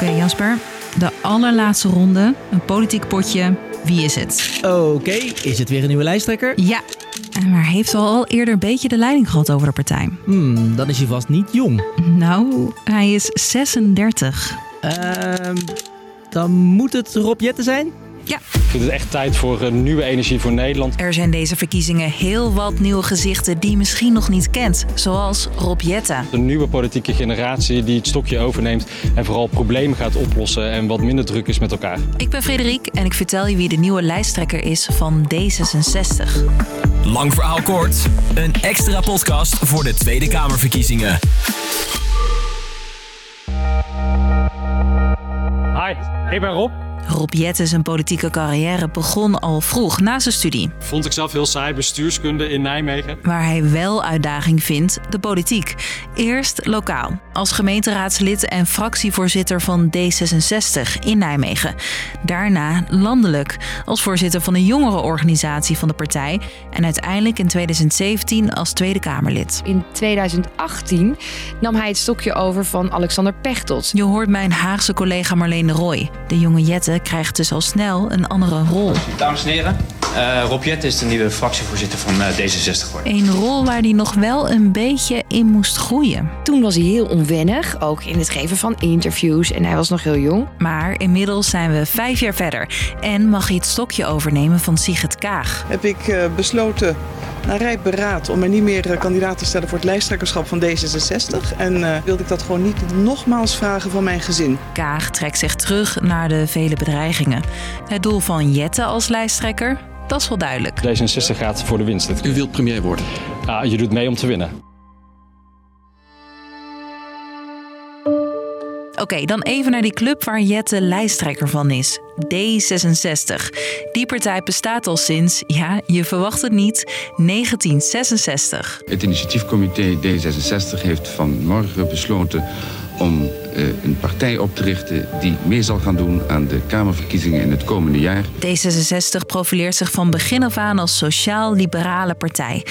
Oké, Jasper. De allerlaatste ronde. Een politiek potje. Wie is het? Oké, is het weer een nieuwe lijsttrekker? Ja, maar heeft wel al eerder een beetje de leiding gehad over de partij. Hmm, dan is hij vast niet jong. Nou, hij is 36. Ehm, dan moet het Rob Jetten zijn? Ja, Ik vind het echt tijd voor een nieuwe energie voor Nederland. er zijn deze verkiezingen heel wat nieuwe gezichten die je misschien nog niet kent. Zoals Rob Jetten. Een nieuwe politieke generatie die het stokje overneemt en vooral problemen gaat oplossen en wat minder druk is met elkaar. Ik ben Frederik en ik vertel je wie de nieuwe lijsttrekker is van D66. Lang verhaal kort. Een extra podcast voor de Tweede Kamerverkiezingen. Hi, ik ben Rob. Rob Jetten zijn politieke carrière begon al vroeg na zijn studie. Vond ik zelf heel saai bestuurskunde in Nijmegen. Waar hij wel uitdaging vindt, de politiek. Eerst lokaal, als gemeenteraadslid en fractievoorzitter van D66 in Nijmegen. Daarna landelijk, als voorzitter van een jongerenorganisatie van de partij. En uiteindelijk in 2017 als Tweede Kamerlid. In 2018 nam hij het stokje over van Alexander Pechtold. Je hoort mijn Haagse collega Marleen de Roy. De jonge Jette krijgt dus al snel een andere rol. Dames en heren, eh Rob Jette is de nieuwe fractievoorzitter van eh, D66 geworden. Een rol waar hij nog wel een beetje in moest groeien. Toen was hij heel onwennig, ook in het geven van interviews en hij was nog heel jong. Maar inmiddels zijn we vijf jaar verder en mag hij het stokje overnemen van Sigrid Kaag. heb ik eh, besloten na rijp beraad om mij niet meer eh, kandidaat te stellen voor het lijsttrekkerschap van D66. En eh, wilde ik dat gewoon niet nogmaals vragen van mijn gezin. Kaag trekt zich terug naar de vele bedreigingen. Het doel van Jette als lijsttrekker, dat is wel duidelijk. D66 gaat voor de winst. U wilt premier worden. Ja, je doet mee om te winnen. Oké, dan even naar die club waar Jette lijsttrekker van is. D66. Die partij bestaat al sinds, ja, je verwacht het niet, 1966. Het initiatiefcomité D66 heeft vanmorgen besloten om een partij op te richten die mee zal gaan doen aan de Kamerverkiezingen in het komende jaar. D66 profileert zich van begin af aan als sociaal-liberale partij.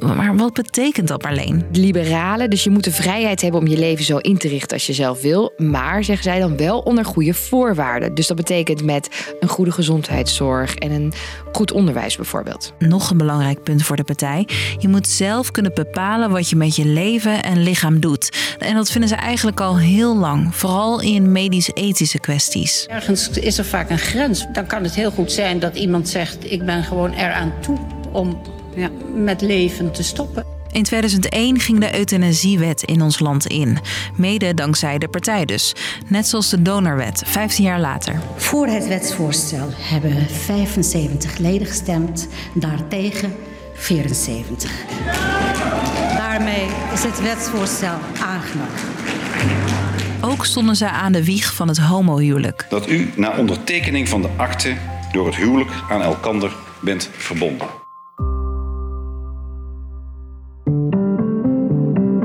Maar wat betekent dat, Marleen? Liberalen, dus je moet de vrijheid hebben om je leven zo in te richten als je zelf wil. Maar, zeggen zij dan wel, onder goede voorwaarden. Dus dat betekent met een goede gezondheidszorg en een goed onderwijs bijvoorbeeld. Nog een belangrijk punt voor de partij. Je moet zelf kunnen bepalen wat je met je leven en lichaam doet. En dat vinden ze eigenlijk al heel lang, vooral in medisch-ethische kwesties. Ergens is er vaak een grens. Dan kan het heel goed zijn dat iemand zegt: Ik ben gewoon eraan toe om ja, met leven te stoppen. In 2001 ging de euthanasiewet in ons land in. Mede dankzij de partij dus. Net zoals de donorwet, 15 jaar later. Voor het wetsvoorstel hebben 75 leden gestemd, daartegen 74. Daarmee is het wetsvoorstel aangenomen. Ook stonden ze aan de wieg van het homohuwelijk. dat u na ondertekening van de akte door het huwelijk aan elkander bent verbonden.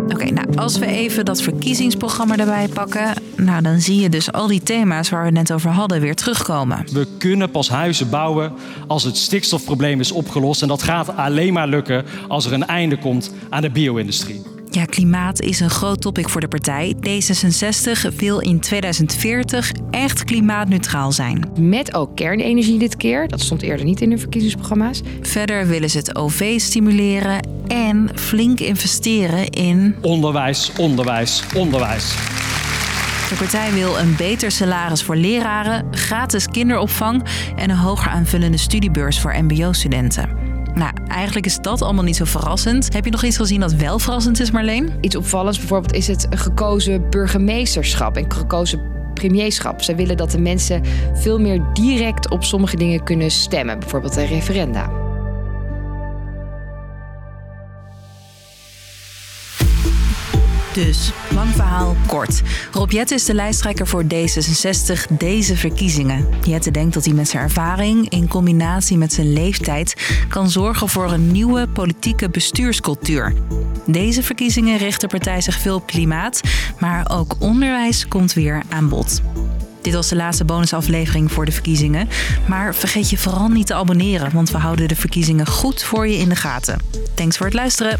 Oké, nou, als we even dat verkiezingsprogramma erbij pakken... nou, dan zie je dus al die thema's waar we het net over hadden weer terugkomen. We kunnen pas huizen bouwen als het stikstofprobleem is opgelost. En dat gaat alleen maar lukken als er een einde komt aan de bio-industrie. Ja, klimaat is een groot topic voor de partij. D66 wil in 2040 echt klimaatneutraal zijn. Met ook kernenergie dit keer. Dat stond eerder niet in hun verkiezingsprogramma's. Verder willen ze het OV stimuleren en flink investeren in... Onderwijs, onderwijs, onderwijs. De partij wil een beter salaris voor leraren, gratis kinderopvang en een hoger aanvullende studiebeurs voor mbo-studenten. Nou, eigenlijk is dat allemaal niet zo verrassend. Heb je nog iets gezien dat wel verrassend is, Marleen? Iets opvallends bijvoorbeeld is het gekozen burgemeesterschap en gekozen premierschap. Zij willen dat de mensen veel meer direct op sommige dingen kunnen stemmen, bijvoorbeeld een referenda. Dus, lang verhaal kort. Rob Jette is de lijsttrekker voor D66 deze verkiezingen. Jette denkt dat hij met zijn ervaring in combinatie met zijn leeftijd kan zorgen voor een nieuwe politieke bestuurscultuur. Deze verkiezingen richt de partij zich veel op klimaat, maar ook onderwijs komt weer aan bod. Dit was de laatste bonusaflevering voor de verkiezingen. Maar vergeet je vooral niet te abonneren, want we houden de verkiezingen goed voor je in de gaten. Thanks voor het luisteren.